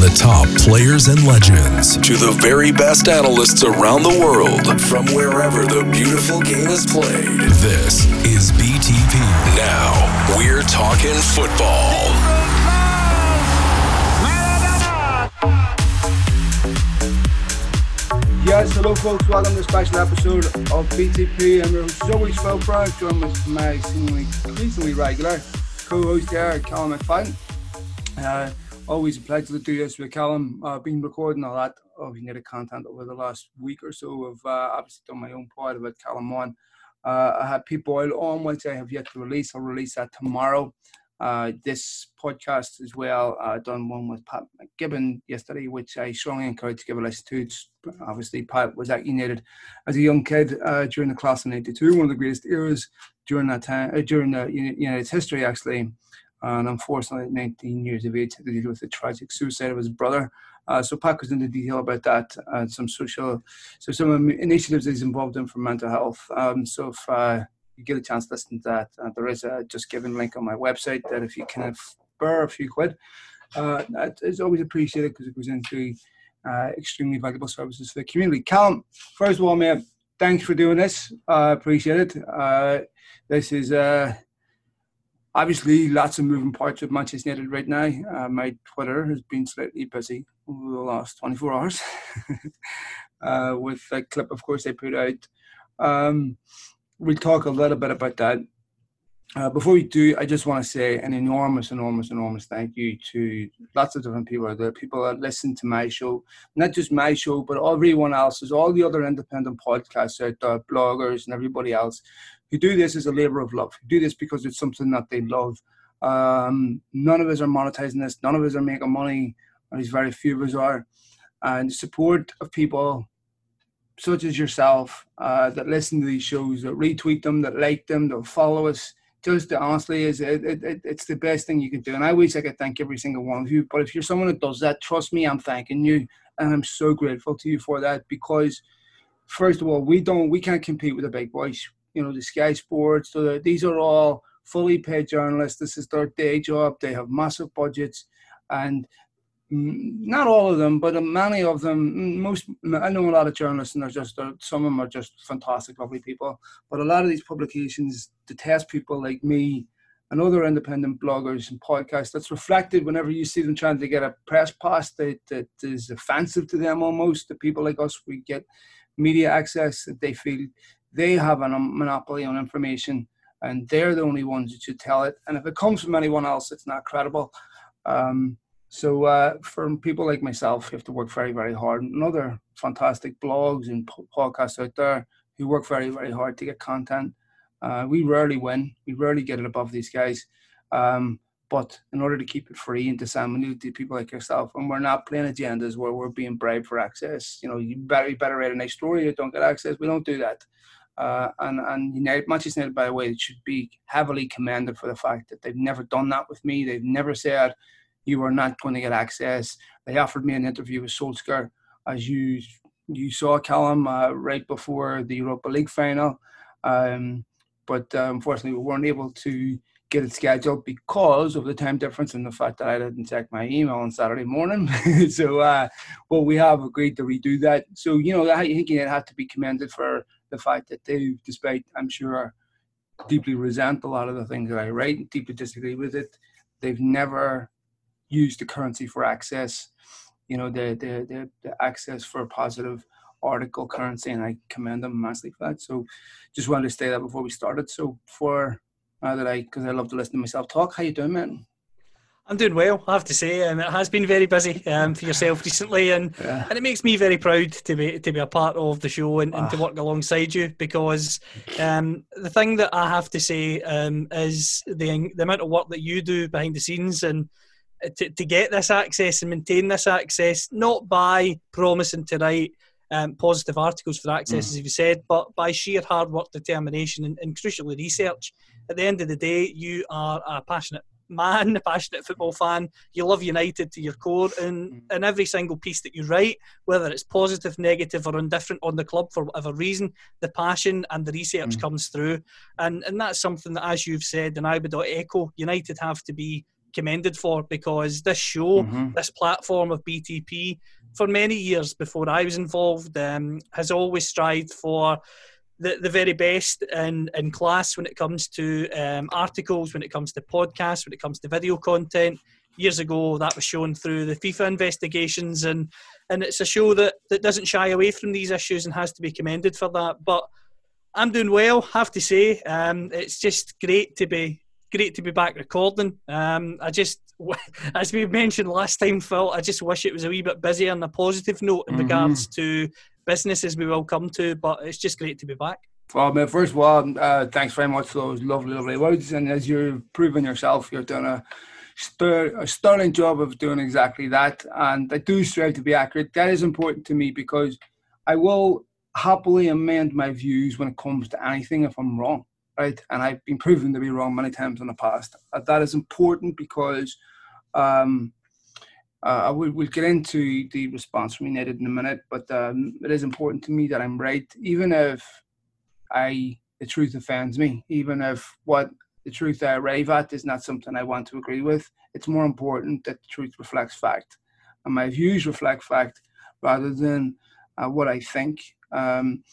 the top players and legends to the very best analysts around the world from wherever the beautiful game is played. This is BTP. Now, we're talking football. Yes, hello folks, welcome to a special episode of BTP. I'm your host, as always, Phil Brown, joined with my seemingly increasingly regular co-host here, Callum McFadden. Uh, always a pleasure to do this with Callum. I've uh, been recording a lot of United content over the last week or so. I've uh, obviously done my own part of it, Callum One. Uh, I had Pete Boyle on, which I have yet to release. I'll release that tomorrow. Uh, this podcast as well. I uh, done one with Pat McGibbon yesterday, which I strongly encourage to give a listen to. It's, obviously, Pat was at United as a young kid uh, during the class of '92, one of the greatest eras during that time, uh, during the United's history, actually. And unfortunately, at 19 years of age, had to deal with the tragic suicide of his brother. Uh, so Pat goes into detail about that and some social, so some initiatives he's involved in for mental health. Um, so if uh, you get a chance to listen to that. Uh, there is a JustGiving link on my website that if you can spare a few quid, uh, is always appreciated because it goes into uh, extremely valuable services for the community. Callum, first of all, mate, thanks for doing this. I appreciate it. Uh, this is uh, obviously lots of moving parts with Manchester United right now. Uh, my Twitter has been slightly busy over the last 24 hours uh, with a clip, of course, they put out. Um, we'll talk a little bit about that. Uh, before we do, I just want to say an enormous, enormous, enormous thank you to lots of different people. The people that listen to my show, not just my show, but everyone else's, all the other independent podcasts out there, bloggers, and everybody else who do this as a labor of love, who do this because it's something that they love. Um, none of us are monetizing this, none of us are making money, at least very few of us are. And support of people such as yourself uh, that listen to these shows, that retweet them, that like them, that follow us. Just honestly, is it, it, it's the best thing you can do. And I wish I could thank every single one of you. But if you're someone that does that, trust me, I'm thanking you, and I'm so grateful to you for that. Because first of all, we don't, we can't compete with the big boys. You know, the Sky Sports. So these are all fully paid journalists. This is their day job. They have massive budgets, and not all of them, but many of them, most, I know a lot of journalists and they're just, some of them are just fantastic, lovely people. But a lot of these publications detest people like me and other independent bloggers and podcasts. That's reflected whenever you see them trying to get a press pass that, that is offensive to them almost. The people like us, we get media access that they feel they have a monopoly on information and they're the only ones that should tell it. And if it comes from anyone else, it's not credible. Um, so uh, for people like myself, you have to work very, very hard. And other fantastic blogs and podcasts out there who work very, very hard to get content. Uh, we rarely win. We rarely get it above these guys. Um, but in order to keep it free and disseminated to people like yourself, and we're not playing agendas where we're being bribed for access. You know, you better, you better write a nice story. You don't get access. We don't do that. Uh, and and United, Manchester United, by the way, should be heavily commended for the fact that they've never done that with me. They've never said, you are not going to get access. They offered me an interview with Solskjaer, as you you saw Callum uh, right before the Europa League final, um, but uh, unfortunately we weren't able to get it scheduled because of the time difference and the fact that I didn't check my email on Saturday morning. so, uh, well, we have agreed to redo that. So, you know, I think it had to be commended for the fact that they, despite I'm sure, deeply resent a lot of the things that I write and deeply disagree with it, they've never used the currency for access, you know, the, the, the, the access for positive article currency, and I commend them massively for that. So just wanted to say that before we started. So for uh, that I, because I love to listen to myself talk, how you doing, man? I'm doing well, I have to say. Um, it has been very busy um, for yourself recently, and yeah. and it makes me very proud to be to be a part of the show and, and to ah. work alongside you. Because um, the thing that I have to say um, is the the amount of work that you do behind the scenes and to, to get this access and maintain this access, not by promising to write um, positive articles for access, mm. as you said, but by sheer hard work, determination, and, and, crucially research. At the end of the day, you are a passionate man, a passionate football fan. You love United to your core, and mm. in every single piece that you write, whether it's positive, negative, or indifferent on the club for whatever reason, the passion and the research mm. comes through, and and that's something that, as you've said, and I would echo, United have to be commended for because this show, mm-hmm. this platform of BTP, for many years before I was involved, um, has always strived for the, the very best in, in class when it comes to um, articles, when it comes to podcasts, when it comes to video content. Years ago, that was shown through the FIFA investigations, and and it's a show that, that doesn't shy away from these issues and has to be commended for that. But I'm doing well, have to say. Um, it's just great to be great to be back recording. Um, I just, as we mentioned last time, Phil, I just wish it was a wee bit busier on a positive note in mm-hmm. regards to businesses we will come to. But it's just great to be back. Well, first of all, uh, thanks very much for those lovely, lovely words. And as you're proving yourself, you're doing a, stir, a sterling job of doing exactly that. And I do strive to be accurate. That is important to me because I will happily amend my views when it comes to anything if I'm wrong, right? And I've been proven to be wrong many times in the past. Uh, that is important because um, uh, will, we'll get into the response from United in a minute, but um, it is important to me that I'm right, even if I the truth offends me, even if what the truth I arrive at is not something I want to agree with. It's more important that the truth reflects fact, and my views reflect fact rather than uh, what I think. Um,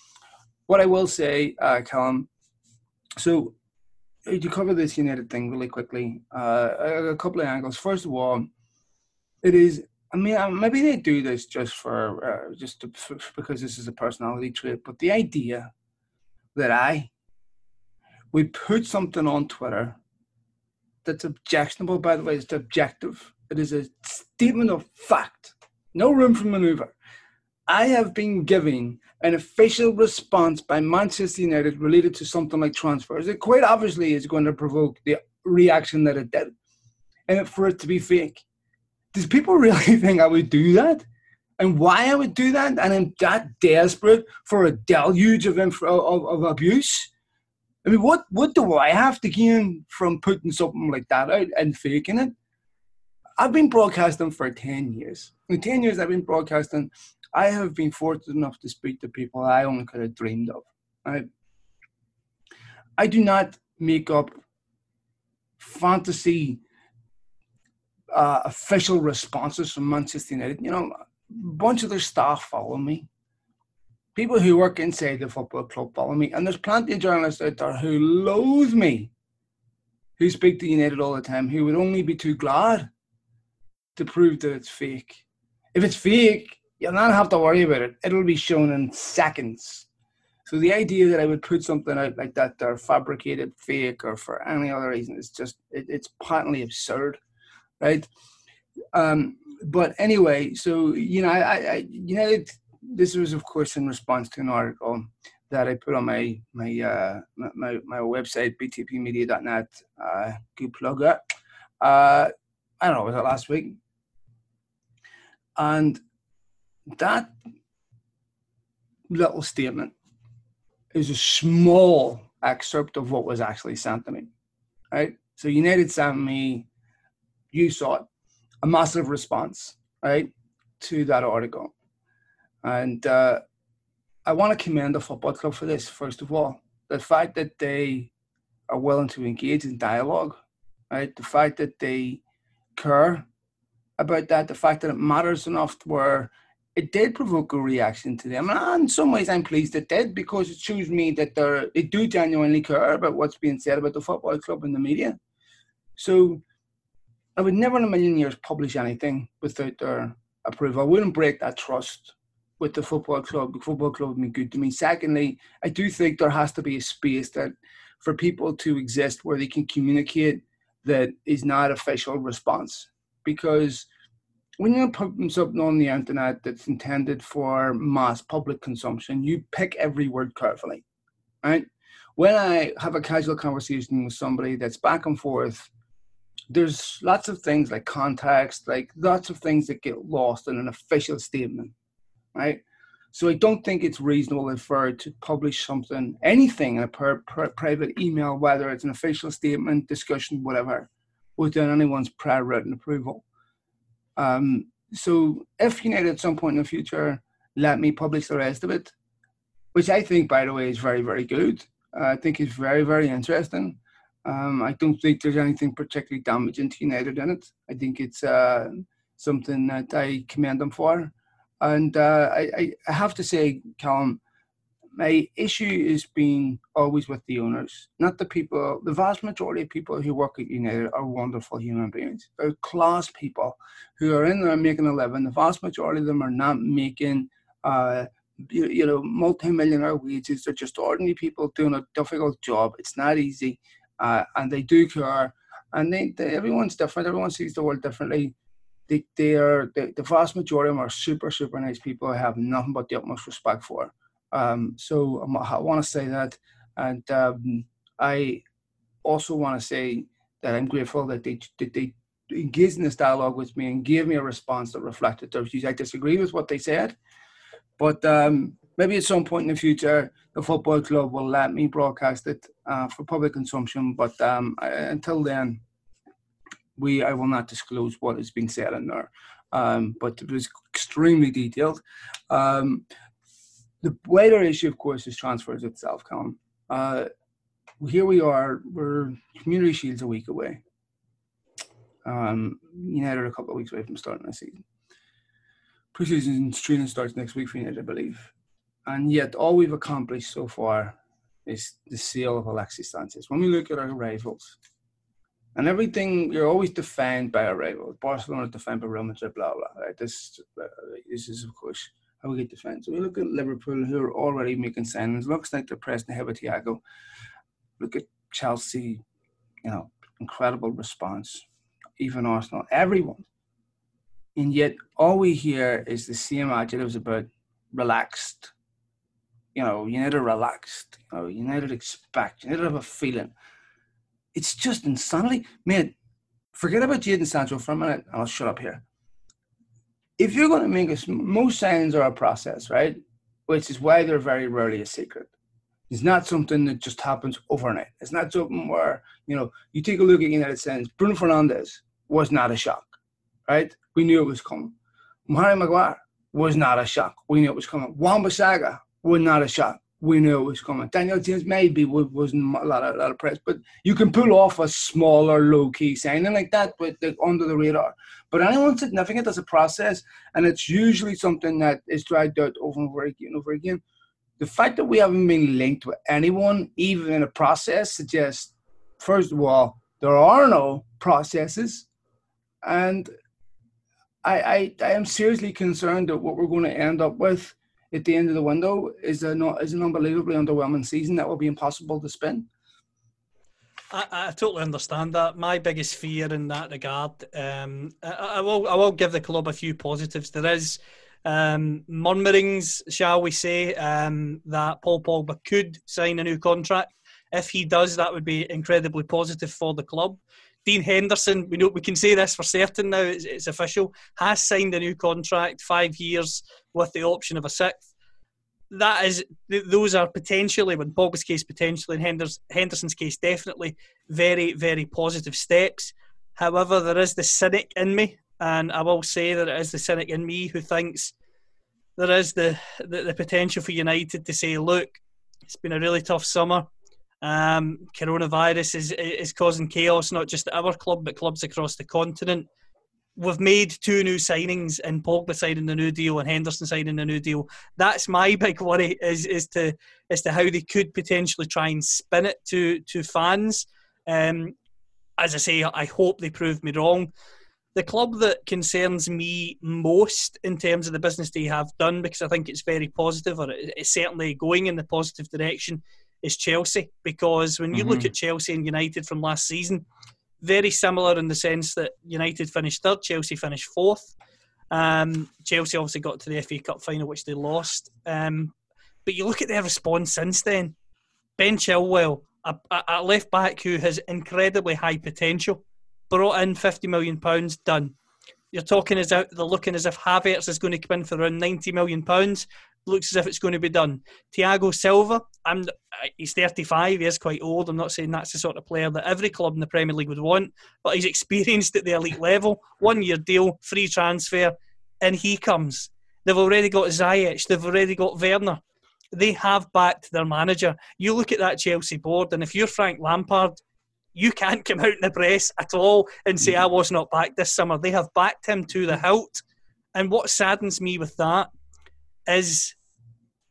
what I will say, uh, Callum, so to cover this United thing really quickly, uh, a, couple of angles. First of all, it is. I mean, uh, maybe they do this just for uh, just to, for, because this is a personality trait, but the idea that I would put something on Twitter that's objectionable. By the way, it's objective. It is a statement of fact. No room for maneuver. I have been giving an official response by Manchester United related to something like transfers. It quite obviously is going to provoke the reaction that it did, and for it to be fake. Does people really think I would do that? And why I would do that? And I'm that desperate for a deluge of, inf- of, of abuse? I mean, what, what do I have to gain from putting something like that out and faking it? I've been broadcasting for 10 years. In 10 years I've been broadcasting, I have been fortunate enough to speak to people I only could have dreamed of. I, I do not make up fantasy uh, official responses from Manchester United. You know, a bunch of their staff follow me. People who work inside the football club follow me. And there's plenty of journalists out there who loathe me, who speak to United all the time, who would only be too glad to prove that it's fake. If it's fake, you'll not have to worry about it. It'll be shown in seconds. So the idea that I would put something out like that or fabricated fake or for any other reason is just it, it's patently absurd, right? Um, but anyway, so you know, I, I United. This was, of course, in response to an article that I put on my my uh, my, my website btpmedia.net. Uh, good plug that. Uh, I don't know, was it last week? And that little statement is a small excerpt of what was actually sent to me. Right? So United sent me, you saw it, a massive response, right, to that article. And uh, I want to commend the football club for this, first of all. The fact that they are willing to engage in dialogue, right? The fact that they care about that, the fact that it matters enough where it did provoke a reaction to them. And in some ways, I'm pleased it did because it shows me that they're, they do genuinely care about what's being said about the football club in the media. So I would never in a million years publish anything without their approval. I wouldn't break that trust with the football club. The football club would be good to me. Secondly, I do think there has to be a space that for people to exist where they can communicate that is not official response because when you're putting something on the internet that's intended for mass public consumption, you pick every word carefully, right? When I have a casual conversation with somebody that's back and forth, there's lots of things like context, like lots of things that get lost in an official statement, right? So I don't think it's reasonable for to publish something, anything in a per, per, private email, whether it's an official statement, discussion, whatever, without anyone's prior written approval. Um, so if you United at some point in the future let me publish the rest of it, which I think, by the way, is very, very good. Uh, I think it's very, very interesting. Um, I don't think there's anything particularly damaging to United in it. I think it's uh, something that I commend them for. And uh, I, I have to say, Callum, my issue has been always with the owners, not the people. The vast majority of people who work at United are wonderful human beings. They're class people who are in there making a living. The vast majority of them are not making, uh, you, you know, multi-millionaire wages. They're just ordinary people doing a difficult job. It's not easy, uh, and they do care. And they, they, everyone's different. Everyone sees the world differently. They, they are the, the vast majority of them are super, super nice people. I have nothing but the utmost respect for. Um, so I want to say that, and um, I also want to say that I'm grateful that they that they engaged in this dialogue with me and gave me a response that reflected their views. I disagree with what they said, but um, maybe at some point in the future, the football club will let me broadcast it uh, for public consumption. But um, I, until then, we I will not disclose what has been said in there. Um, but it was extremely detailed. Um, the wider issue, of course, is transfers itself, Colin. Uh, here we are, we're Community Shield's a week away. Um, United are a couple of weeks away from starting the season. Preseason training starts next week for United, I believe. And yet, all we've accomplished so far is the sale of Alexis Sanchez. When we look at our rivals, and everything, you're always defined by our rivals. Barcelona defined by Real Madrid, blah, blah. Right? This, uh, this is, of course, how we get defence. So we look at Liverpool, who are already making signings. Looks like they're pressing ahead with Thiago. Look at Chelsea, you know, incredible response. Even Arsenal, everyone. And yet, all we hear is the same adjectives about relaxed. You know, United relaxed. You know, United expect. United have a feeling. It's just insanity, man. Forget about Jadon Sancho for a minute, and I'll shut up here if you're going to make a most signs are a process, right? Which is why they're very rarely a secret. It's not something that just happens overnight. It's not something where you know you take a look at United States. Bruno Fernandes was not a shock, right? We knew it was coming. Harry Maguire was not a shock. We knew it was coming. Wan-Bissaka was not a shot. we knew it was coming. Daniel James maybe wasn't a lot of, a lot of press, but you can pull off a smaller, low key signing like that, but like under the radar. But anyone significant as a process, and it's usually something that is dragged out over and over again, over again. The fact that we haven't been linked with anyone, even in a process, suggests, first of all, there are no processes, and I, I, I am seriously concerned that what we're going to end up with at the end of the window is a not is an unbelievably underwhelming season that will be impossible to spin. I, I totally understand that. My biggest fear in that regard, um, I, I, will I will give the club a few positives. There is um, murmurings, shall we say, um, that Paul Pogba could sign a new contract. If he does, that would be incredibly positive for the club. Dean Henderson, we know we can say this for certain now. It's, it's official. Has signed a new contract, five years with the option of a sixth. That is, those are potentially, in Pogba's case, potentially, in Henderson's case, definitely very, very positive steps. However, there is the cynic in me, and I will say that it is the cynic in me who thinks there is the, the, the potential for United to say, look, it's been a really tough summer. Um, coronavirus is is causing chaos not just at our club but clubs across the continent. We've made two new signings and Pogba signing the new deal and Henderson signing the new deal. That's my big worry is is to as to how they could potentially try and spin it to to fans. Um, as I say, I hope they prove me wrong. The club that concerns me most in terms of the business they have done, because I think it's very positive, or it's certainly going in the positive direction, is Chelsea because when you mm-hmm. look at Chelsea and United from last season, very similar in the sense that United finished third, Chelsea finished fourth. Um, Chelsea obviously got to the FA Cup final, which they lost. Um, but you look at their response since then. Ben Chilwell, a, a left back who has incredibly high potential, brought in fifty million pounds, done. You're talking as out they're looking as if Havertz is going to come in for around ninety million pounds looks as if it's going to be done. Thiago Silva, I'm he's 35, he is quite old. I'm not saying that's the sort of player that every club in the Premier League would want, but he's experienced at the elite level. One year deal, free transfer, and he comes. They've already got Ziyech, they've already got Werner. They have backed their manager. You look at that Chelsea board, and if you're Frank Lampard, you can't come out in the press at all and say I mm. was not backed this summer. They have backed him to the hilt. And what saddens me with that is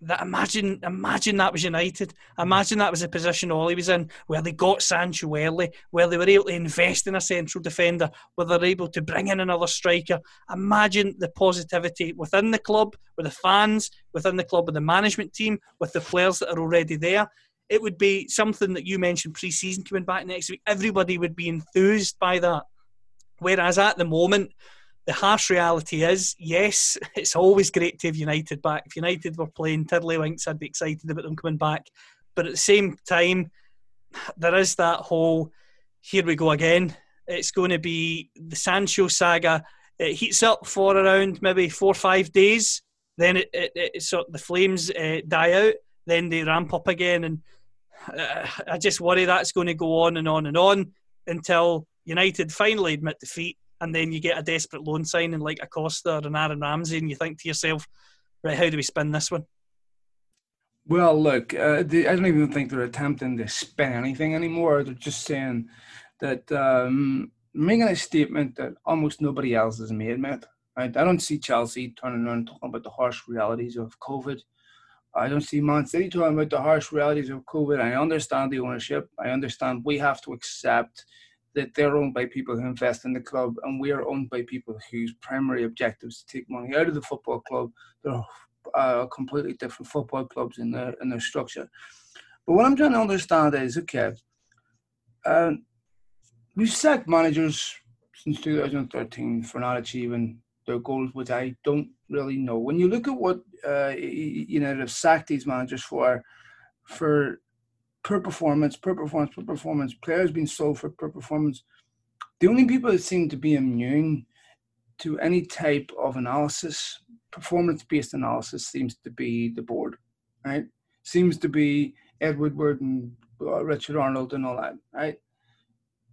that imagine imagine that was United. Imagine that was the position Ollie was in, where they got Sancho early, where they were able to invest in a central defender, where they're able to bring in another striker. Imagine the positivity within the club, with the fans, within the club, with the management team, with the players that are already there. It would be something that you mentioned pre-season coming back next week. Everybody would be enthused by that. Whereas at the moment, the harsh reality is, yes, it's always great to have United back. If United were playing tiddlywinks, I'd be excited about them coming back. But at the same time, there is that whole here we go again. It's going to be the Sancho saga. It heats up for around maybe four or five days. Then it, it, it sort of the flames uh, die out. Then they ramp up again, and uh, I just worry that's going to go on and on and on until United finally admit defeat and then you get a desperate loan signing like a Costa or an Aaron Ramsey, and you think to yourself, right, how do we spin this one? Well, look, uh, I don't even think they're attempting to spin anything anymore. They're just saying that um, making a statement that almost nobody else has made. Right? I don't see Chelsea turning around talking about the harsh realities of COVID. I don't see Man City talking about the harsh realities of COVID. I understand the ownership. I understand we have to accept that they're owned by people who invest in the club, and we are owned by people whose primary objective is to take money out of the football club. They're uh, completely different football clubs in their in their structure. But what I'm trying to understand is, okay, uh, we've sacked managers since 2013 for not achieving their goals, which I don't really know. When you look at what uh, you know they've sacked these managers for, for per performance, per performance, per performance, players being sold for per performance. The only people that seem to be immune to any type of analysis, performance based analysis, seems to be the board, right? Seems to be Ed Woodward and uh, Richard Arnold and all that, right?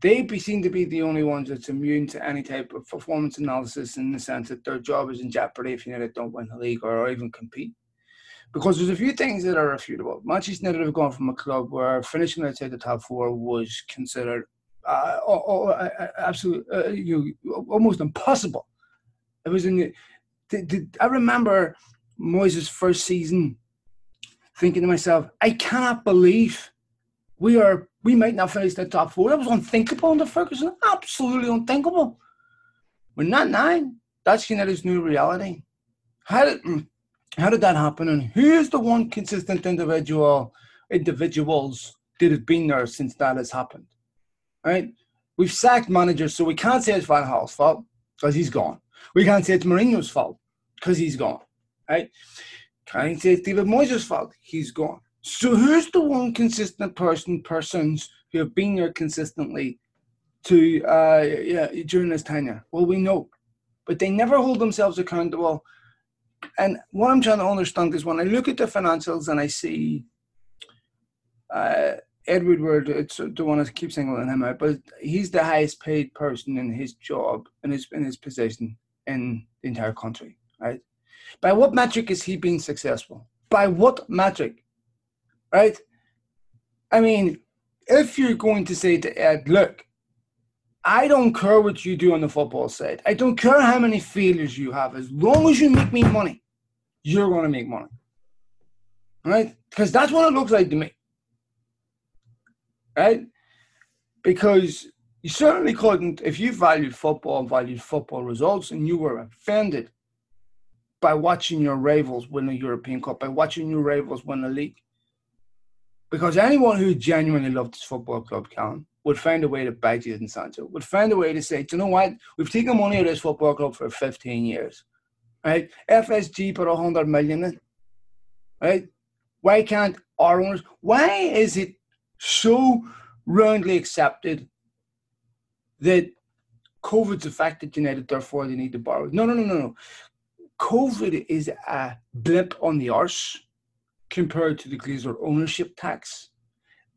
They seem to be the only ones that's immune to any type of performance analysis in the sense that their job is in jeopardy if you know United don't win the league or even compete because there's a few things that are refutable. Manchester United have gone from a club where finishing outside the top four was considered uh, oh, oh, uh, you almost impossible. It was in the, the, the, I remember Moyes' first season, thinking to myself, I cannot believe we are we might not finish the top four. That was unthinkable under Ferguson, absolutely unthinkable. We're not nine. That's United's new reality. How did how did that happen? And who's the one consistent individual individuals that have been there since that has happened? Right? We've sacked managers, so we can't say it's Van Gaal's fault because he's gone. We can't say it's Mourinho's fault because he's gone. Right? Can't say it's David Moyes' fault. He's gone. So who's the one consistent person, persons who have been there consistently to uh, yeah during this tenure? Well, we know, but they never hold themselves accountable and what I'm trying to understand is when I look at the financials and I see uh, Ed Woodward, it's the one I keep singling him out, but he's the highest paid person in his job, in his in his position in the entire country, right? By what metric is he being successful? By what metric? Right? I mean, if you're going to say to Ed, look, I don't care what you do on the football side. I don't care how many failures you have. As long as you make me money, you're going to make money. Right? Because that's what it looks like to me. Right? Because you certainly couldn't, if you valued football, and valued football results, and you were offended by watching your rivals win a European Cup, by watching your rivals win a league. Because anyone who genuinely loved this football club, can would find a way to buy Jadon Sancho, would find a way to say, you know what, we've taken money out of this football club for 15 years. Right? FSG put 100 million in. Right? Why can't our owners, why is it so roundly accepted that COVID's affected United, therefore they need to borrow? No, no, no, no, no. COVID is a blip on the arse compared to the Glazer ownership tax.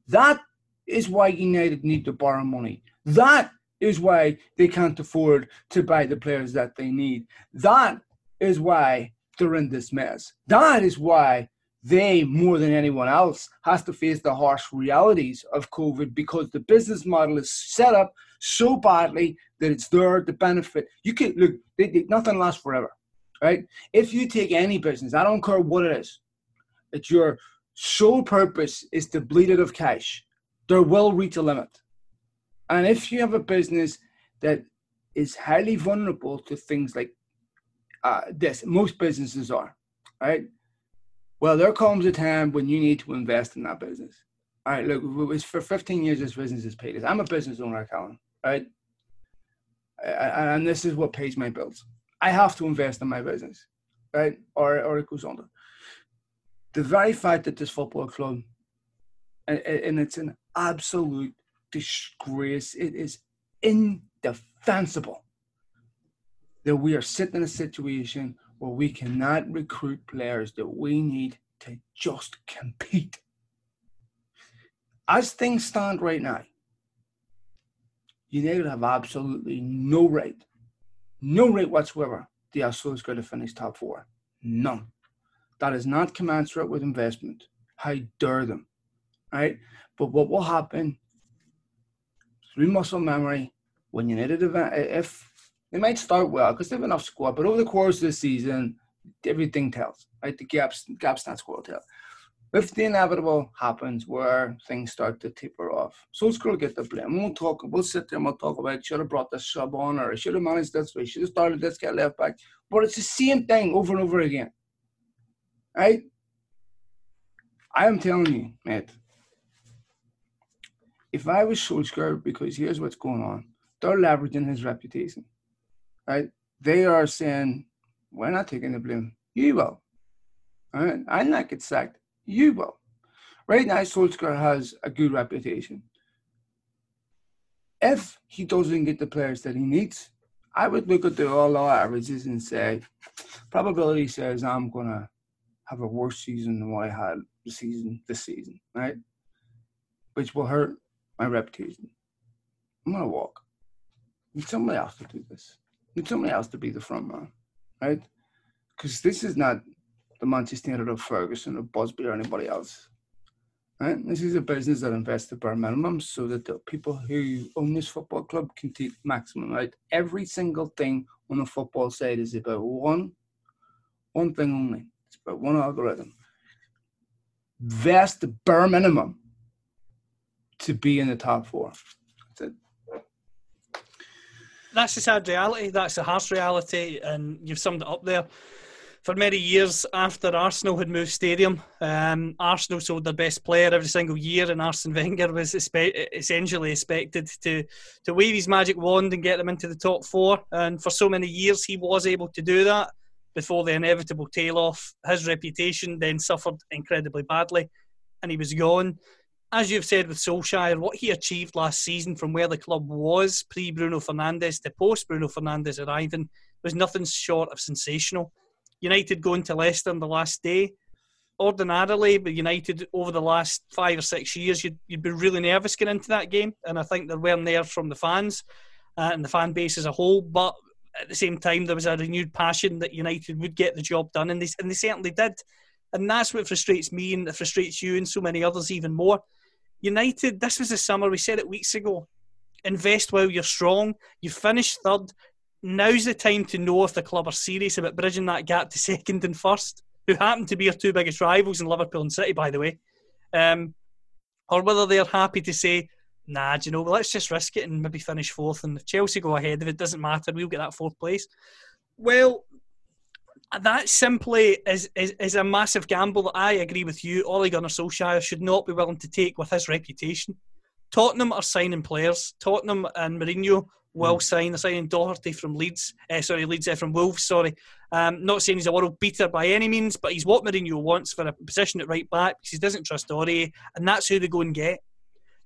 That is why United need to borrow money. That is why they can't afford to buy the players that they need. That is why they're in this mess. That is why they more than anyone else has to face the harsh realities of COVID because the business model is set up so badly that it's there to benefit. You can look, they, they, nothing lasts forever, right? If you take any business, I don't care what it is, that your sole purpose is to bleed it of cash, there will reach a limit. And if you have a business that is highly vulnerable to things like uh, this, most businesses are, right? Well, there comes a time when you need to invest in that business. All right, look, for 15 years this business has paid us. I'm a business owner, Colin, right? And this is what pays my bills. I have to invest in my business, right? Or, or it goes under. The very fact that this football club, and, and it's an absolute disgrace, it is indefensible that we are sitting in a situation where we cannot recruit players that we need to just compete. As things stand right now, United have absolutely no right, no right whatsoever The to ask going to finish top four. None. That is not commensurate with investment. How dare them? Right? But what will happen through muscle memory when United event if they might start well because they have enough squad, but over the course of the season, everything tells. Right, the gaps gaps not squad tell. If the inevitable happens where things start to taper off, so it's going to get the blame. We'll talk. We'll sit there and we'll talk about should have brought this sub on or should have managed this way, should have started this guy left back. But it's the same thing over and over again. Right? I am telling you, mate. If I was Solskjaer, because here's what's going on, they're leveraging his reputation right? They are saying, we're not taking the blame. You will. Right? I'll not get sacked. You will. Right now, Solskjaer has a good reputation. If he doesn't get the players that he needs, I would look at the all out averages and say, probability says I'm going to have a worse season than what I had the season this season, right? Which will hurt my reputation. I'm to walk. Need somebody else to do this need somebody else to be the front man, right? Because this is not the Manchester United of Ferguson or Busby or anybody else. Right? This is a business that invests the bare minimum so that the people who own this football club can take maximum right? Every single thing on the football side is about one, one thing only. It's about one algorithm. Vest the bare minimum to be in the top four that's the sad reality. That's the harsh reality, and you've summed it up there. For many years after Arsenal had moved stadium, um, Arsenal sold their best player every single year, and Arsene Wenger was essentially expected to to wave his magic wand and get them into the top four. And for so many years, he was able to do that before the inevitable tail off. His reputation then suffered incredibly badly, and he was gone as you've said with Solskjaer, what he achieved last season from where the club was pre Bruno Fernandes to post Bruno Fernandes arriving was nothing short of sensational. United going to Leicester on the last day. Ordinarily, but United over the last five or six years, you'd, you'd be really nervous getting into that game. And I think there were nerves from the fans uh, and the fan base as a whole. But at the same time, there was a renewed passion that United would get the job done, and they, and they certainly did. And that's what frustrates me and frustrates you and so many others even more. United, this was the summer, we said it weeks ago. Invest while you're strong. You finished third. Now's the time to know if the club are serious about bridging that gap to second and first, who happen to be our two biggest rivals in Liverpool and City, by the way. Um, or whether they're happy to say, nah, you know, let's just risk it and maybe finish fourth. And if Chelsea go ahead, if it doesn't matter, we'll get that fourth place. Well, that simply is, is, is a massive gamble that I agree with you. Ole Gunnar Solskjaer should not be willing to take with his reputation. Tottenham are signing players. Tottenham and Mourinho will mm. sign. They're signing Doherty from Leeds. Uh, sorry, Leeds uh, from Wolves. Sorry, um, not saying he's a world beater by any means, but he's what Mourinho wants for a position at right back because he doesn't trust Aurier, and that's who they go and get.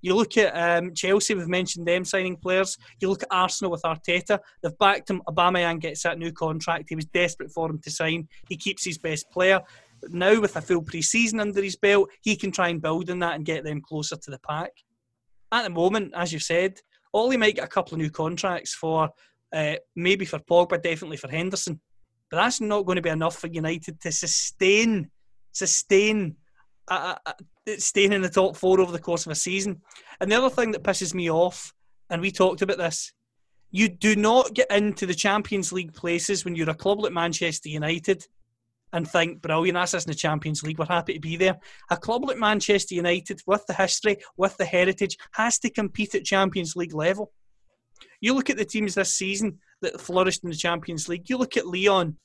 You look at um, Chelsea, we've mentioned them signing players. You look at Arsenal with Arteta, they've backed him. Aubameyang gets that new contract. He was desperate for him to sign. He keeps his best player. But now, with a full pre season under his belt, he can try and build on that and get them closer to the pack. At the moment, as you've said, Ollie might get a couple of new contracts for uh, maybe for Pogba, definitely for Henderson. But that's not going to be enough for United to sustain sustain uh, staying in the top four over the course of a season. And the other thing that pisses me off, and we talked about this, you do not get into the Champions League places when you're a club like Manchester United and think, brilliant, that's us in the Champions League, we're happy to be there. A club like Manchester United, with the history, with the heritage, has to compete at Champions League level. You look at the teams this season that flourished in the Champions League, you look at Lyon.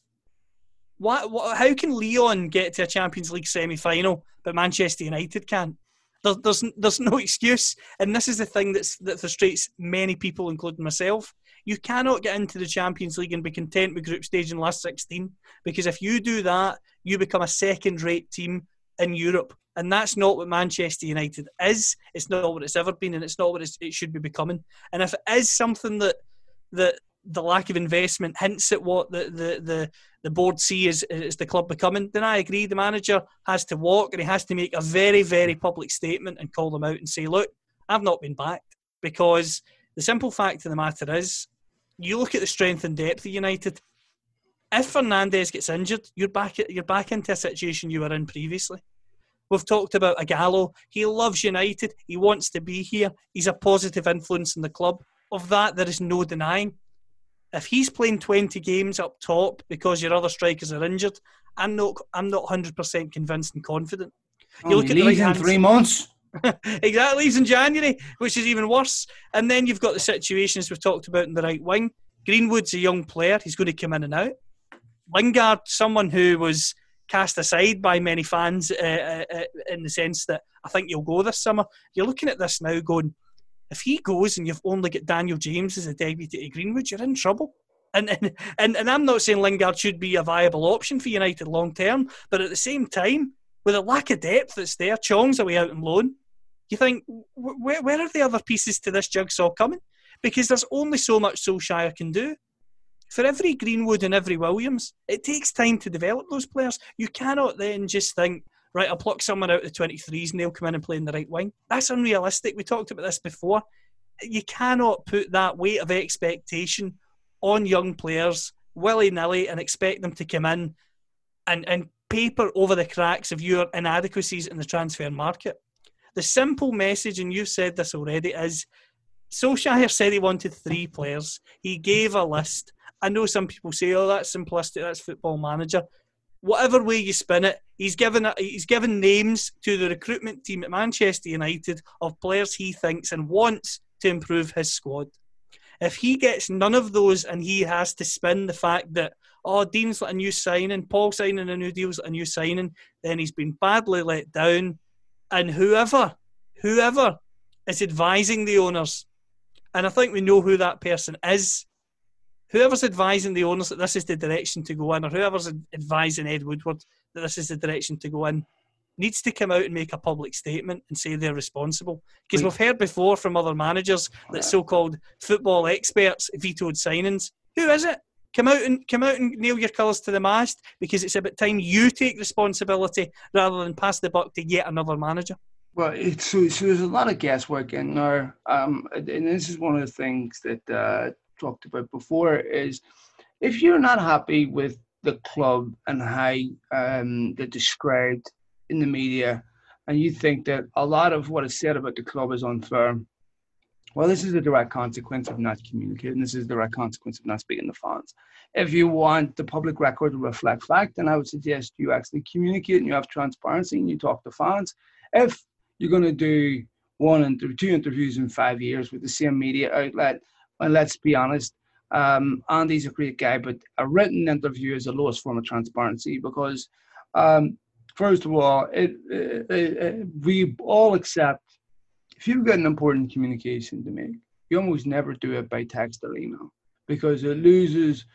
How can Lyon get to a Champions League semi final, but Manchester United can't? There, there's, there's no excuse. And this is the thing that's, that frustrates many people, including myself. You cannot get into the Champions League and be content with group stage in last 16 because if you do that, you become a second rate team in Europe. And that's not what Manchester United is. It's not what it's ever been, and it's not what it should be becoming. And if it is something that that the lack of investment hints at what the, the, the, the board see as, as the club becoming, then I agree the manager has to walk and he has to make a very, very public statement and call them out and say, look, I've not been backed. Because the simple fact of the matter is, you look at the strength and depth of United. If Fernandes gets injured, you're back you're back into a situation you were in previously. We've talked about Ighalo. He loves United. He wants to be here. He's a positive influence in the club. Of that, there is no denying. If he's playing 20 games up top because your other strikers are injured, I'm not I'm not 100% convinced and confident. You oh, look at the right in three months. exactly, leaves in January, which is even worse. And then you've got the situations we've talked about in the right wing. Greenwood's a young player; he's going to come in and out. Lingard, someone who was cast aside by many fans uh, uh, uh in the sense that I think you'll go this summer. You're looking at this now, going, if he goes and you've only got Daniel James as a deputy to Greenwood, you're in trouble. And, and and and I'm not saying Lingard should be a viable option for United long term, but at the same time, with a lack of depth that's there, Chong's away out on loan. You think where where are the other pieces to this jigsaw coming? Because there's only so much Solskjaer can do. For every Greenwood and every Williams, it takes time to develop those players. You cannot then just think, right, I'll pluck someone out of the 23s and they'll come in and play in the right wing. That's unrealistic. We talked about this before. You cannot put that weight of expectation on young players willy nilly and expect them to come in and, and paper over the cracks of your inadequacies in the transfer market. The simple message, and you've said this already, is Solskjaer said he wanted three players. He gave a list. I know some people say, "Oh, that's simplistic. That's football manager." Whatever way you spin it, he's given he's given names to the recruitment team at Manchester United of players he thinks and wants to improve his squad. If he gets none of those and he has to spin the fact that oh Dean's like a new signing, Paul signing a new deal's like a new signing, then he's been badly let down and whoever, whoever is advising the owners, and I think we know who that person is. Whoever's advising the owners that this is the direction to go in, or whoever's advising Ed Woodward this is the direction to go in, needs to come out and make a public statement and say they're responsible. Because we've heard before from other managers that so-called football experts vetoed signings. Who is it? Come out and come out and nail your colours to the mast because it's about time you take responsibility rather than pass the buck to yet another manager. Well, it's, so, so there's a lot of guesswork in there, um, and this is one of the things that uh, talked about before is if you're not happy with the club and how um, they're described in the media, and you think that a lot of what is said about the club is unfair, well, this is a direct consequence of not communicating. This is a direct consequence of not speaking to fans. If you want the public record to reflect fact, then I would suggest you actually communicate and you have transparency and you talk to fans. If you're going to do one and two interviews in five years with the same media outlet, and let's be honest, um, Andy's a great guy, but a written interview is the lowest form of transparency because, um, first of all, it, it, it, we all accept if you've got an important communication to make, you almost never do it by text or email because it loses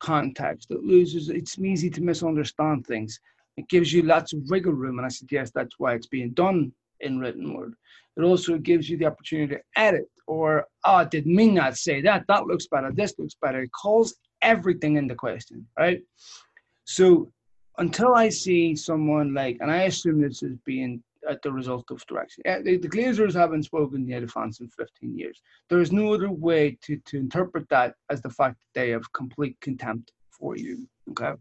context. It loses, it's easy to misunderstand things. It gives you lots of wiggle room, and I suggest that's why it's being done in written word. It also gives you the opportunity to edit or, oh, did me not say that? That looks better. This looks better. It calls everything into question, right? So until I see someone like, and I assume this is being at the result of direction. The, the Glazers haven't spoken to the fans in 15 years. There is no other way to, to interpret that as the fact that they have complete contempt for you. Okay.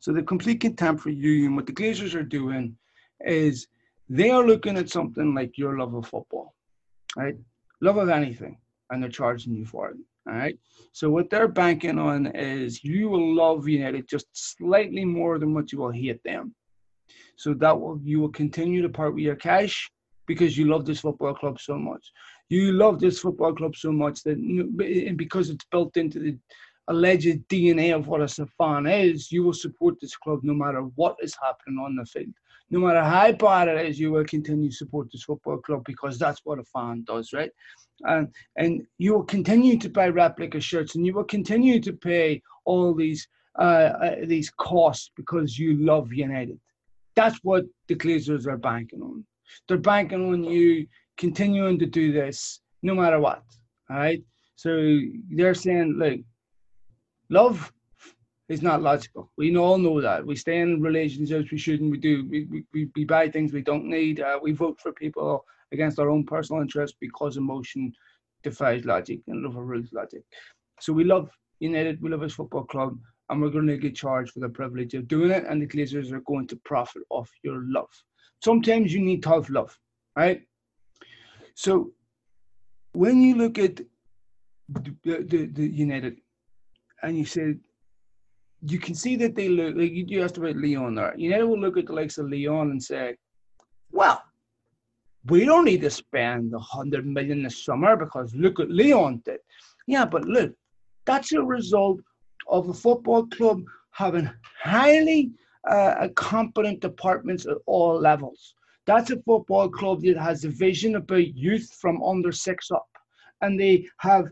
So the complete contempt for you and what the Glazers are doing is they are looking at something like your love of football, right? Love of anything, and they're charging you for it. All right. So what they're banking on is you will love United just slightly more than what you will hate them. So that will you will continue to part with your cash because you love this football club so much. You love this football club so much that and because it's built into the alleged DNA of what a fan is, you will support this club no matter what is happening on the field. No matter how bad it is, you will continue to support this football club because that's what a fan does, right? And and you will continue to buy replica shirts and you will continue to pay all these uh, uh, these costs because you love United. That's what the Glazers are banking on. They're banking on you continuing to do this no matter what. All right. So they're saying, look, love is not logical. We all know that. We stay in relationships we shouldn't. We do. We, we, we buy things we don't need. Uh, we vote for people against our own personal interest because emotion defies logic and love overrules logic. So we love United. We love his football club, and we're going to get charged for the privilege of doing it. And the Glazers are going to profit off your love. Sometimes you need tough love, right? So when you look at the, the, the United and you said you can see that they look like you asked about Lyon there. United will look at the likes of Lyon and say, Well, we don't need to spend a hundred million this summer because look at Lyon did. Yeah, but look, that's a result of a football club having highly uh, competent departments at all levels. That's a football club that has a vision about youth from under six up. And they have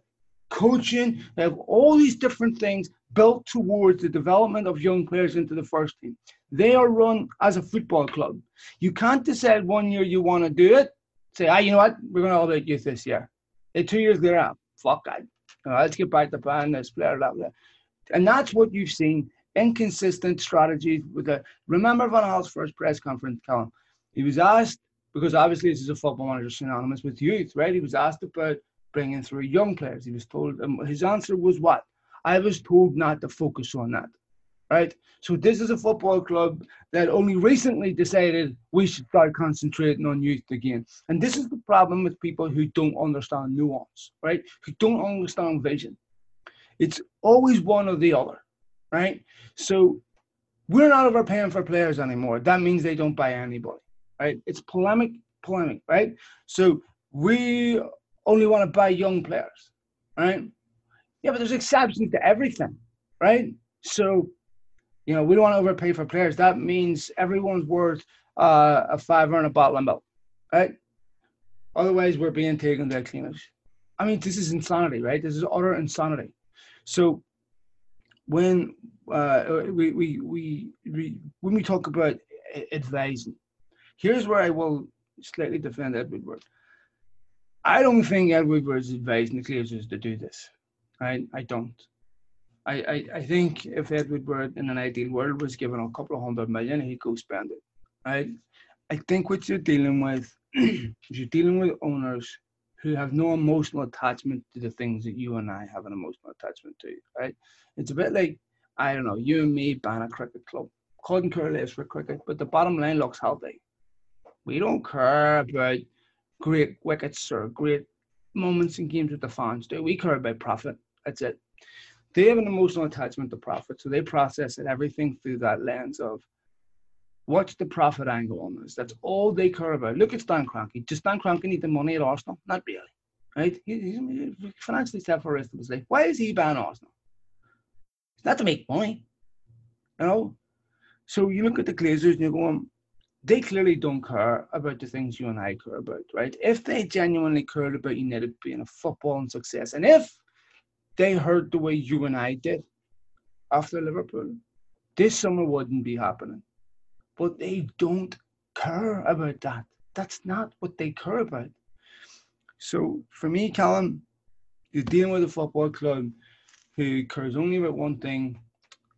coaching, they have all these different things built towards the development of young players into the first team. They are run as a football club. You can't decide one year you want to do it, say, ah, you know what, we're going to all about youth this year. And two years later, fuck that. let's get back to plan this player, blah, blah. And that's what you've seen inconsistent strategies with the. Remember Van Gaal's first press conference, Callum? He was asked, because obviously this is a football manager synonymous with youth, right? He was asked about bringing through young players. He was told, um, his answer was what? I was told not to focus on that, right? So this is a football club that only recently decided we should start concentrating on youth again. And this is the problem with people who don't understand nuance, right? Who don't understand vision. It's always one or the other, right? So we're not overpaying for players anymore. That means they don't buy anybody, right? It's polemic, polemic, right? So we only want to buy young players, right? Yeah, but there's exceptions to everything, right? So, you know, we don't want to overpay for players. That means everyone's worth uh, a fiver and a bottle of milk, right? Otherwise, we're being taken to the cleaners. I mean, this is insanity, right? This is utter insanity. So, when uh, we, we, we, we when we talk about advising, here's where I will slightly defend Edward Woodward. I don't think Edward Woodward is advising the Glazers to do this. I, I don't. I, I, I think if Edward Woodward in an ideal world was given a couple of hundred million, he'd go spend it. I, I think what you're dealing with is you're dealing with owners who have no emotional attachment to the things that you and I have an emotional attachment to, right? It's a bit like, I don't know, you and me ban a cricket club. Couldn't care less for cricket, but the bottom line looks healthy. We don't care about great wickets or great moments in games with the fans, do we? care about profit. That's it. They have an emotional attachment to profit, so they process it, everything through that lens of what's the profit angle on this. That's all they care about. Look at Stan Kroenke. Does Stan Kroenke need the money at Arsenal? Not really. Right? He's financially set for the rest of his life. Why is he ban Arsenal? It's not to make money. You know? So you look at the Glazers and you're going, they clearly don't care about the things you and I care about, right? If they genuinely cared about United being a football and success, and if they heard the way you and I did after Liverpool, this summer wouldn't be happening. But they don't care about that. That's not what they care about. So for me, Callum, you're dealing with a football club who cares only about one thing,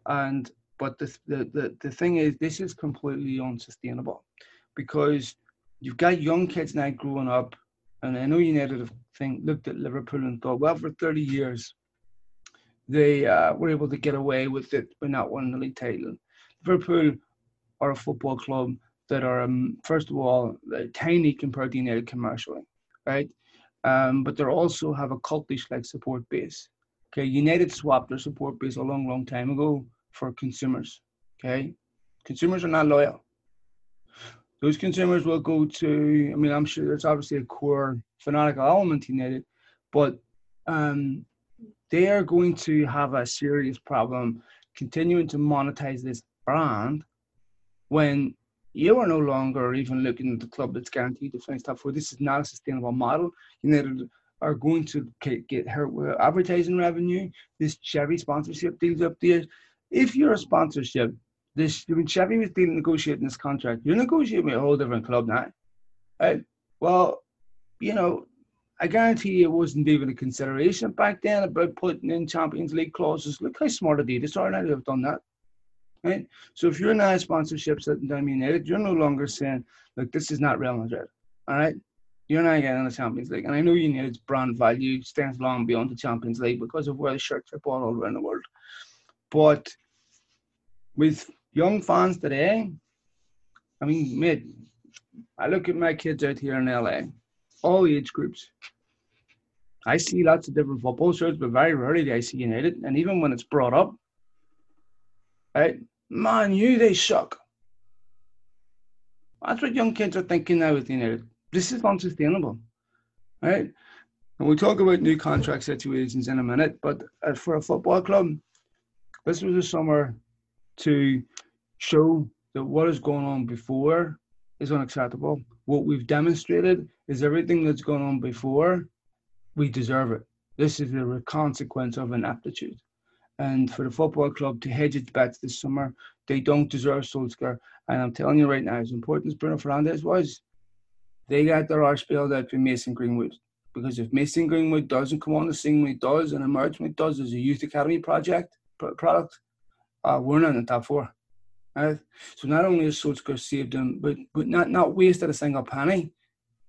and but the, the, the, the thing is, this is completely unsustainable because you've got young kids now growing up. And I know United have think, looked at Liverpool and thought, well, for 30 years, they uh, were able to get away with it by not winning the league title. Liverpool are a football club that are, um, first of all, tiny compared to United commercially, right? Um, but they also have a cultish like support base. Okay, United swapped their support base a long, long time ago for consumers. Okay, consumers are not loyal. Those consumers will go to. I mean, I'm sure there's obviously a core fanatical element in United, but um, they are going to have a serious problem continuing to monetize this brand when you are no longer even looking at the club that's guaranteed to finish top four. This is not a sustainable model. United are going to get hurt with advertising revenue. This Chevy sponsorship deals up there. If you're a sponsorship, this when Chevy was dealing negotiating this contract, you're negotiating with a whole different club now. Right? Well, you know, I guarantee it wasn't even a consideration back then about putting in Champions League clauses. Look how smart Adidas are now to have done that. Right? So if you're now a sponsorship sitting down United, you're no longer saying, look, this is not Real Madrid. All right? You're not getting in the Champions League. And I know United's brand value stands long beyond the Champions League because of where the shirts are bought all around the world. But with young fans today, I mean, mate, I look at my kids out here in LA all age groups. I see lots of different football shirts, but very rarely do I see United. And even when it's brought up, right, man, you they suck. That's what young kids are thinking now with United. This is unsustainable, right? And we'll talk about new contract situations in a minute, but uh, for a football club, this was a summer to show that what is going on before is unacceptable. What we've demonstrated is everything that's gone on before, we deserve it. This is a consequence of ineptitude. And for the football club to hedge its bets this summer, they don't deserve Solskjaer. And I'm telling you right now, as important as Bruno Fernandes was, they got their arse bailed out for Mason Greenwood. Because if Mason Greenwood doesn't come on the scene when he does and emerge when he does as a youth academy project product, uh, we're not in the top four. So not only has Solskjaer saved them, but but not not wasted a single penny.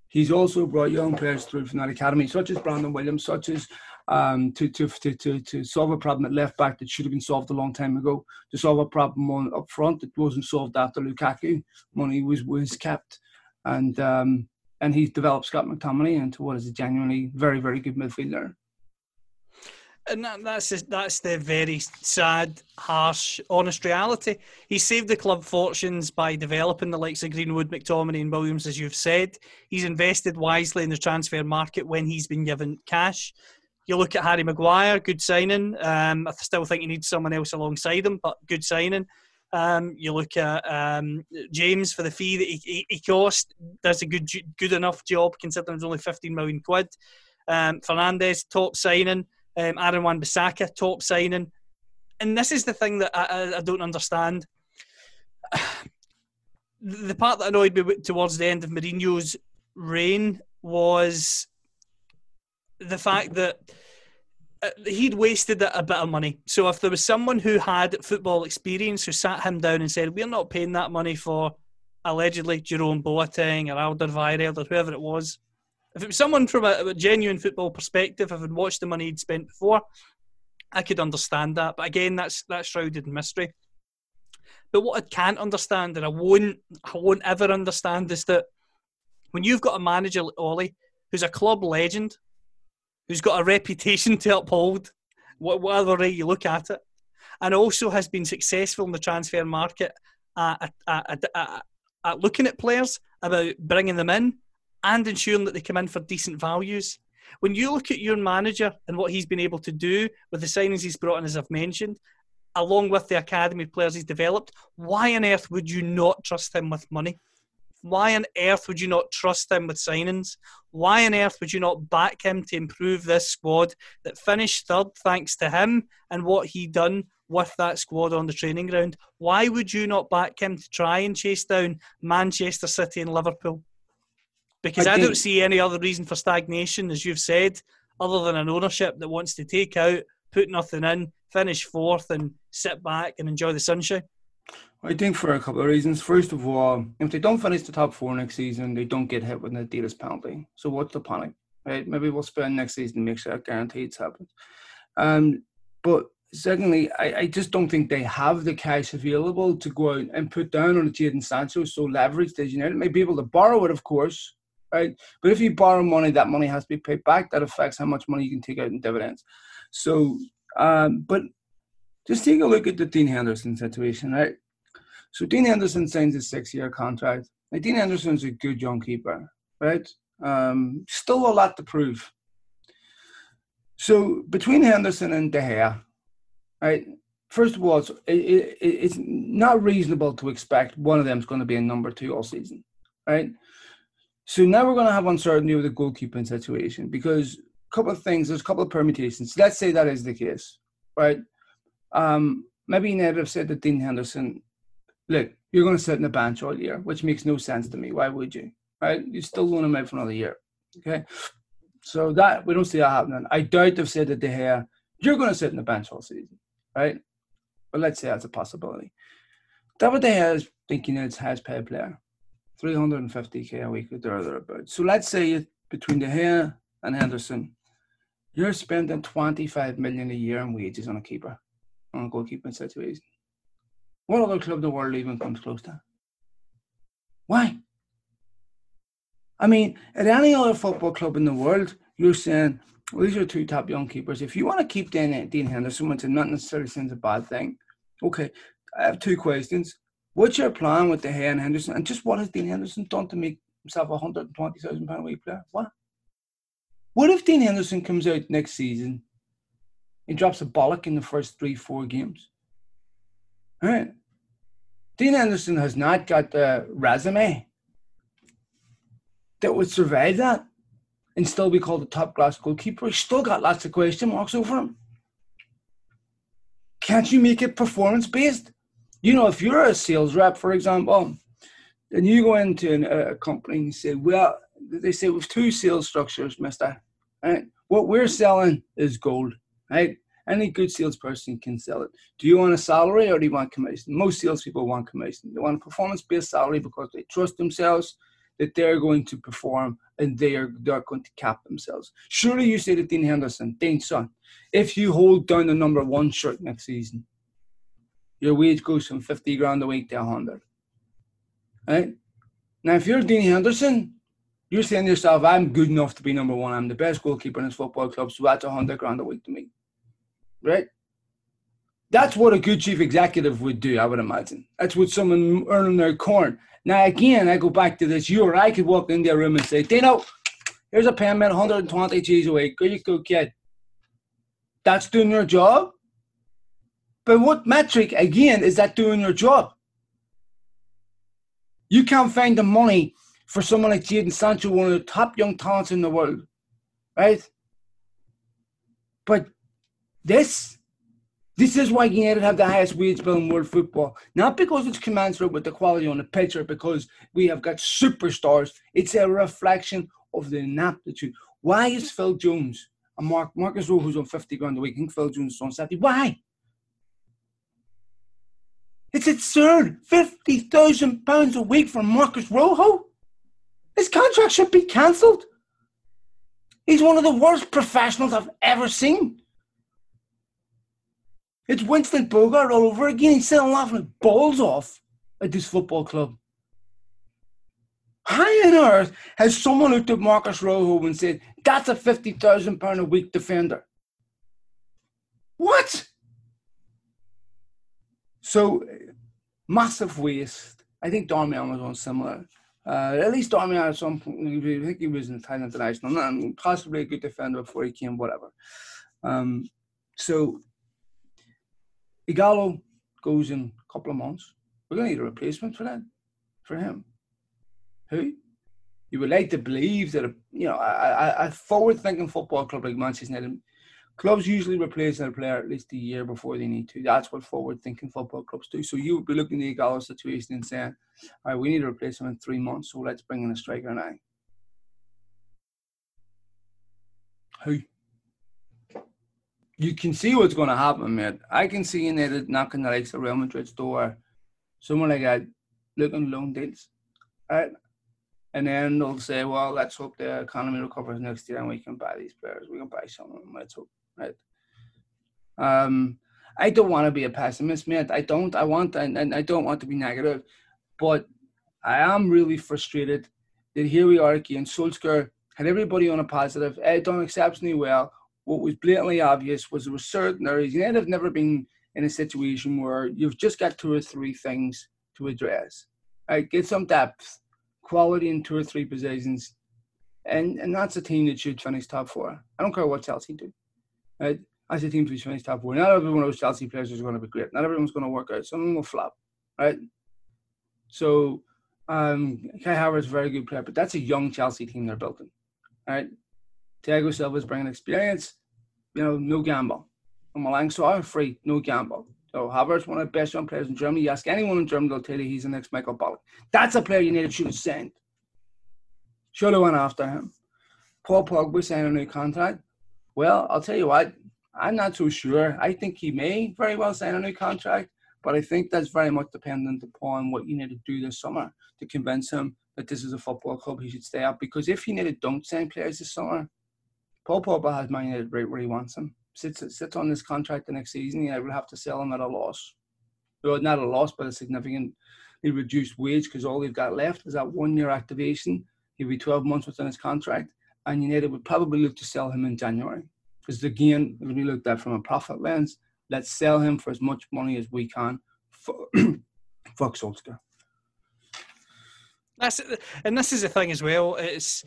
He's also brought young players through from that academy, such as Brandon Williams, such as um, to, to, to, to, to solve a problem at left back that should have been solved a long time ago, to solve a problem on up front that wasn't solved after Lukaku. Money was was kept, and um, and he's developed Scott McTominay into what is a genuinely very very good midfielder and that, that's just, that's the very sad, harsh, honest reality. He saved the club fortunes by developing the likes of Greenwood, McTominay, and Williams, as you've said. He's invested wisely in the transfer market when he's been given cash. You look at Harry Maguire, good signing. Um, I still think he needs someone else alongside him, but good signing. Um, you look at um, James for the fee that he, he, he, cost, does a good good enough job considering it's only 15 million quid. Um, Fernandes, top signing um, Aaron Wan-Bissaka, top signing. And this is the thing that I, I, I don't understand. the part that annoyed me towards the end of Mourinho's reign was the fact that uh, he'd wasted a bit of money. So if there was someone who had football experience who sat him down and said, "We're not paying that money for allegedly Jerome Boateng or Alderweireld or whoever it was," If it was someone from a, a genuine football perspective, I'd watched the money he'd spent before, I could understand that. But again, that's that's shrouded in mystery. But what I can't understand, and I won't, I won't ever understand, is that when you've got a manager like Ollie, who's a club legend, who's got a reputation to uphold, whatever way you look at it, and also has been successful in the transfer market at, at, at, at looking at players about bringing them in and ensuring that they come in for decent values. When you look at your manager and what he's been able to do with the signings he's brought in, as I've mentioned, along with the academy players he's developed, why on earth would you not trust him with money? Why on earth would you not trust him with signings? Why on earth would you not back him to improve this squad that finished third thanks to him and what he done with that squad on the training ground? Why would you not back him to try and chase down Manchester City and Liverpool? Because I, I don't see any other reason for stagnation, as you've said, other than an ownership that wants to take out, put nothing in, finish fourth, and sit back and enjoy the sunshine. I think for a couple of reasons. First of all, if they don't finish the top four next season, they don't get hit with an Adidas penalty. So what's the panic? Right? Maybe we'll spend next season to make sure that guaranteed happens. Um, but secondly, I, I just don't think they have the cash available to go out and put down on a Jadon Sancho. So leverage as United may be able to borrow it, of course, right? But if you borrow money, that money has to be paid back. That affects how much money you can take out in dividends. So, um, but just take a look at the Dean Henderson situation, right? So Dean Henderson signs a six-year contract. Now, Dean Henderson's a good young keeper, right? Um, still a lot to prove. So between Henderson and De Gea, right? First of all, it's, it, it, it's not reasonable to expect one of them is going to be a number two all season, right? So now we're going to have uncertainty with the goalkeeping situation because a couple of things, there's a couple of permutations. Let's say that is the case, right? Um, maybe Ned have said to Dean Henderson, look, you're going to sit in the bench all year, which makes no sense to me. Why would you? Right? You still loan him out for another year. Okay. So that we don't see that happening. I doubt they've said that De Gea, you're going to sit in the bench all season, right? But let's say that's a possibility. David De Gea is thinking it's highest paid player, 350k a week or thereabouts. So let's say between De Gea and Henderson, you're spending 25 million a year on wages on a keeper, on a goalkeeping situation. What other club in the world even comes close to? Why? I mean, at any other football club in the world, you're saying, well, these are two top young keepers. If you want to keep Dean, Dean Henderson, which is not necessarily seems a bad thing, okay, I have two questions. What's your plan with De Gea and Henderson? And just what has Dean Henderson done to make himself a £120,000 a week player? What? What if Dean Henderson comes out next season and drops a bollock in the first three, four games? All right. Dean Henderson has not got the resume that would survive that and still be called a top class goalkeeper. He's still got lots of question marks over him. Can't you make it performance based? You know, if you're a sales rep, for example, and you go into a company and say, well, they say with two sales structures, mister. Right? What we're selling is gold, right? Any good salesperson can sell it. Do you want a salary or do you want commission? Most salespeople want commission. They want a performance based salary because they trust themselves that they're going to perform and they are they're going to cap themselves. Surely you say to Dean Henderson, Dean son, if you hold down the number one shirt next season, your wage goes from 50 grand a week to 100. Right? Now, if you're Dean Henderson, you're saying to yourself, I'm good enough to be number one. I'm the best goalkeeper in this football club, so that's 100 grand a week to me right? That's what a good chief executive would do, I would imagine. That's what someone earning their corn. Now, again, I go back to this. You or I could walk in their room and say, Dino, here's a payment, 120 G's a week. Good you go, kid. That's doing your job. But what metric, again, is that doing your job? You can't find the money for someone like Jadon Sancho, one of the top young talents in the world, right? But this, this is why United have the highest wage bill in world football. Not because it's commensurate with the quality on the pitch or because we have got superstars. It's a reflection of the inaptitude. Why is Phil Jones and Mark Marcus Rojo, who's on 50 grand a week, think Phil Jones is on 70? Why? It's absurd. £50,000 a week for Marcus Rojo? His contract should be cancelled. He's one of the worst professionals I've ever seen. It's Winston Bogarde all over again. He's sitting laughing his balls off at this football club. How on earth has someone looked at Marcus Rojo and said, that's a £50,000 a week defender? What? So, massive waste. I think Darmian was on similar. Uh, at least Darmian at some point, I think he was an Italian international, and possibly a good defender before he came, whatever. Um, so Ighalo goes in a couple of months. We're going to need a replacement for that, for him. Who? You would like to believe that, a, you know, a, a forward-thinking football club like Manchester United, clubs usually replace their player at least a year before they need to. That's what forward-thinking football clubs do. So you would be looking at the Ighalo situation and saying, all right, we need to replace him in three months, so let's bring in a striker now. Who? you can see what's going to happen, mate. I can see United knocking the likes of Real Madrid's door, someone like that, looking loan deals, right? And then they'll say, well, let's hope the economy recovers next year and we can buy these players. We can buy some of them, let's hope, right? Um, I don't want to be a pessimist, man. I don't. I want and, and I don't want to be negative, but I am really frustrated that here we are again. Solskjaer had everybody on a positive. Ed done exceptionally well. What was blatantly obvious was there was certain areas. United have never been in a situation where you've just got two or three things to address. Right, get some depth, quality in two or three positions, and and that's a team that should finish top four. I don't care what Chelsea do. As a team to finish top four. Not every one of those Chelsea players is going to be great. Not everyone's going to work out. Some will flop. Right? So um, Kai Havertz is a very good player, but that's a young Chelsea team they're building. Right? Thiago Silva's bringing experience. You know, no gamble. And Malang free, no gamble. So Havertz, one of the best young players in Germany. You ask anyone in Germany, they'll tell you he's the next Michael Ballack. That's a player you need to sent. Should have went after him. Paul Pogba signed a new contract. Well, I'll tell you what, I'm not too sure. I think he may very well sign a new contract, but I think that's very much dependent upon what you need to do this summer to convince him that this is a football club he should stay at. Because if United don't sign players this summer, Paul Pogba has Man United right where he wants him. Sits sits on this contract the next season, United will have to sell him at a loss. Well, not a loss, but a significantly reduced wage because all they've got left is that one year activation He'll be 12 months within his contract, and United would probably look to sell him in January. Because again, when you look at from a profit lens, let's sell him for as much money as we can. Fuck Solskjaer. That's and this is the thing as well. It's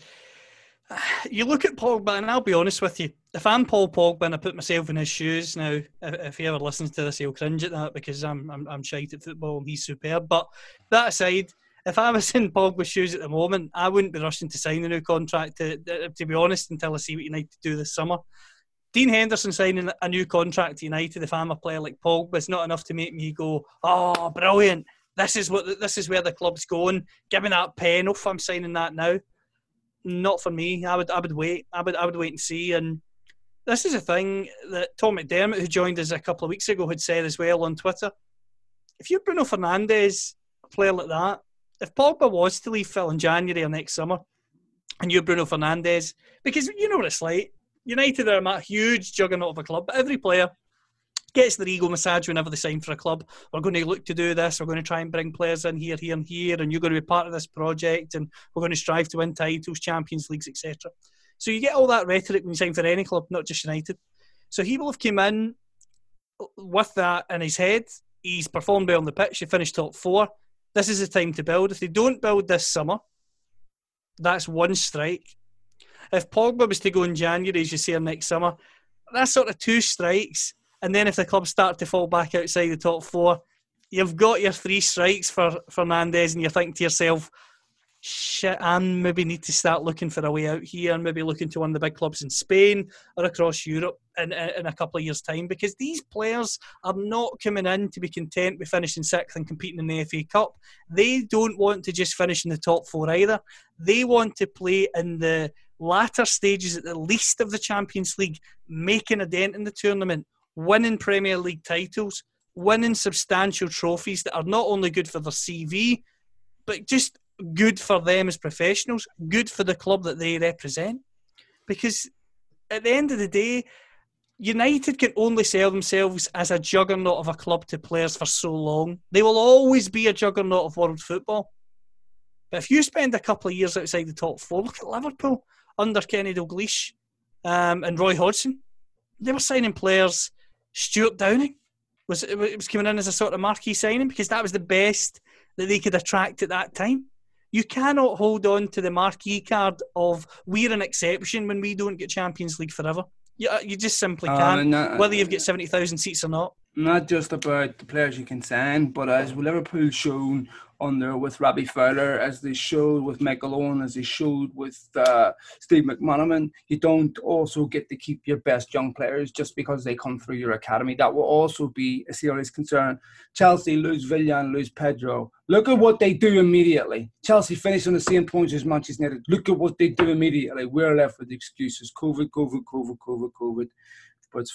you look at Pogba, and I'll be honest with you. If I'm Paul Pogba and I put myself in his shoes now, if, if he ever listens to this, he'll cringe at that because I'm I'm, I'm shite at football and he's superb. But that aside, if I was in Pogba's shoes at the moment, I wouldn't be rushing to sign a new contract. To, to be honest, until I see what United do this summer. Dean Henderson signing a new contract to United, if I'm a player like Pogba, is not enough to make me go, "Oh, brilliant! This is what this is where the club's going." Give me that pen off. I'm signing that now. Not for me. I would I would wait. I would I would wait and see. And this is a thing that Tom McDermott, who joined us a couple of weeks ago, had said as well on Twitter. If you're Bruno Fernandes, a player like that, if Pogba was to leave Phil in January or next summer, and you're Bruno Fernandes, because you know what it's like. United are a huge juggernaut of a club, but every player gets their ego massage whenever they sign for a club. We're going to look to do this. We're going to try and bring players in here, here, and here, and you're going to be part of this project, and we're going to strive to win titles, Champions Leagues, etc. So you get all that rhetoric when you sign for any club, not just United. So he will have come in with that in his head. He's performed well on the pitch. He finished top four this is the time to build. If they don't build this summer, that's one strike. If Pogba was to go in January, as you say, next summer, that's sort of two strikes. And then if the club start to fall back outside the top four, you've got your three strikes for Fernandes, and you think to yourself, shit, I maybe need to start looking for a way out here and maybe looking to one of the big clubs in Spain or across Europe in, in a couple of years' time because these players are not coming in to be content with finishing sixth and competing in the FA Cup. They don't want to just finish in the top four either. They want to play in the latter stages at the least of the Champions League, making a dent in the tournament, winning Premier League titles, winning substantial trophies that are not only good for their CV, but just good for them as professionals, good for the club that they represent. Because at the end of the day, United can only sell themselves as a juggernaut of a club to players for so long. They will always be a juggernaut of world football. But if you spend a couple of years outside the top four, look at Liverpool under Kenny Dalglish um, and Roy Hodgson. They were signing players. Stuart Downing was it was coming in as a sort of marquee signing because that was the best that they could attract at that time. You cannot hold on to the marquee card of we're an exception when we don't get Champions League forever. You, uh, you just simply uh, can't, uh, whether you've got 70,000 seats or not. Not just about the players you can sign, but as Liverpool shown on there with Robbie Fowler, as they showed with Michael Owen, as they showed with uh, Steve McManaman. You don't also get to keep your best young players just because they come through your academy. That will also be a serious concern. Chelsea lose Willian and lose Pedro. Look at what they do immediately. Chelsea finish on the same points as Manchester United. Look at what they do immediately. We're left with excuses. COVID, COVID, COVID, COVID, COVID. But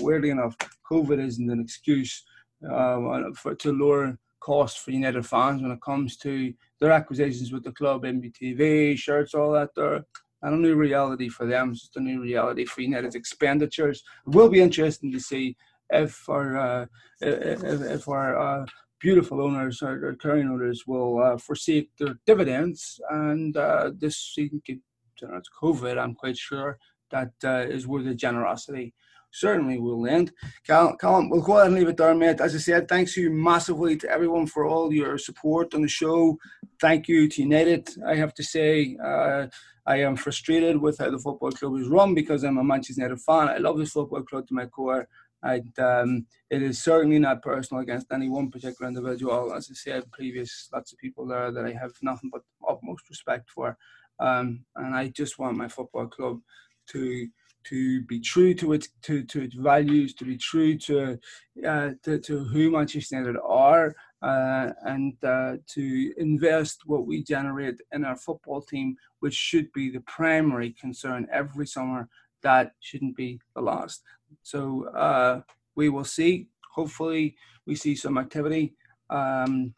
weirdly enough, COVID isn't an excuse um, for to lower cost for United fans when it comes to their acquisitions with the club, MUTV, shirts, all that there. And a new reality for them. It's just a new reality for United's expenditures. It will be interesting to see if our uh, if, if our uh, beautiful owners or, current owners will uh, forsake their dividends and uh, this season could turn out COVID. I'm quite sure that uh, is where the generosity certainly will end. Callum, we'll go ahead and leave it there, mate. As I said, thanks you massively to everyone for all your support on the show. Thank you to United. I have to say, uh, I am frustrated with how the football club is run because I'm a Manchester United fan. I love this football club to my core. Um, it is certainly not personal against any one particular individual. As I said, previous lots of people there that I have nothing but utmost respect for. Um, and I just want my football club to to be true to its to, to its values, to be true to uh, to, to who Manchester United are, uh, and uh, to invest what we generate in our football team, which should be the primary concern every summer. That shouldn't be the last. So uh, we will see. Hopefully, we see some activity. Um,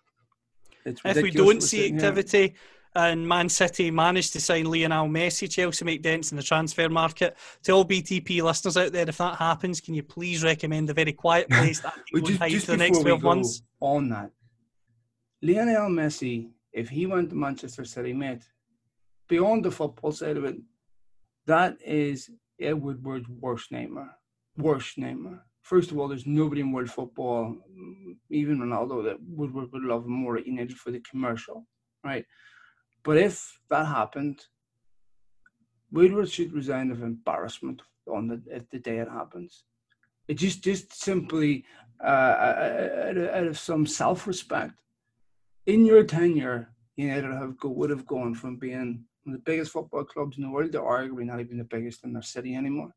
if we don't see activity. Here and Man City managed to sign Lionel Messi. Chelsea make dents in the transfer market. To all BTP listeners out there, if that happens, can you please recommend a very quiet place that I can hide for the next 12 months? On that, Lionel Messi, if he went to Manchester City, mate, beyond the football side of it, that is Ed Woodward's worst nightmare. Worst nightmare. First of all, there's nobody in world football, even Ronaldo, that Woodward would love more than United for the commercial, right? But if that happened, Woodward should resign of embarrassment on the the day it happens. It just just simply uh, out, out of some self-respect. In your tenure, United have go, would have gone from being one of the biggest football clubs in the world to arguably not even the biggest in their city anymore,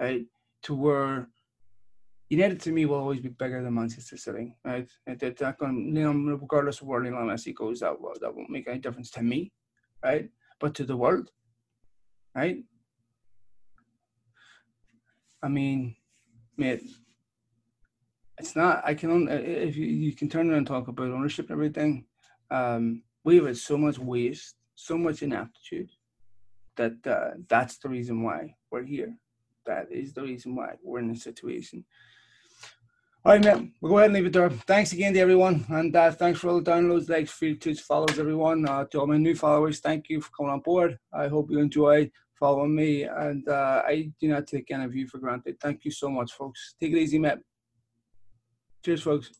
right? To where United to me will always be bigger than Manchester City, right? Not going, you know, regardless of where Lionel Messi goes, that that won't make any difference to me, right? But to the world, right? I mean, mate, it's not. I can if you, you can turn around and talk about ownership and everything. Um, we've so much waste, so much inaptitude that uh, that's the reason why we're here. That is the reason why we're in this situation. All right, man. We'll go ahead and leave it there. Thanks again to everyone. And uh, thanks for all the downloads, likes, free tweets, follows, everyone. Uh, to all my new followers, thank you for coming on board. I hope you enjoy following me. And uh, I do not take any of you for granted. Thank you so much, folks. Take it easy, man. Cheers, folks.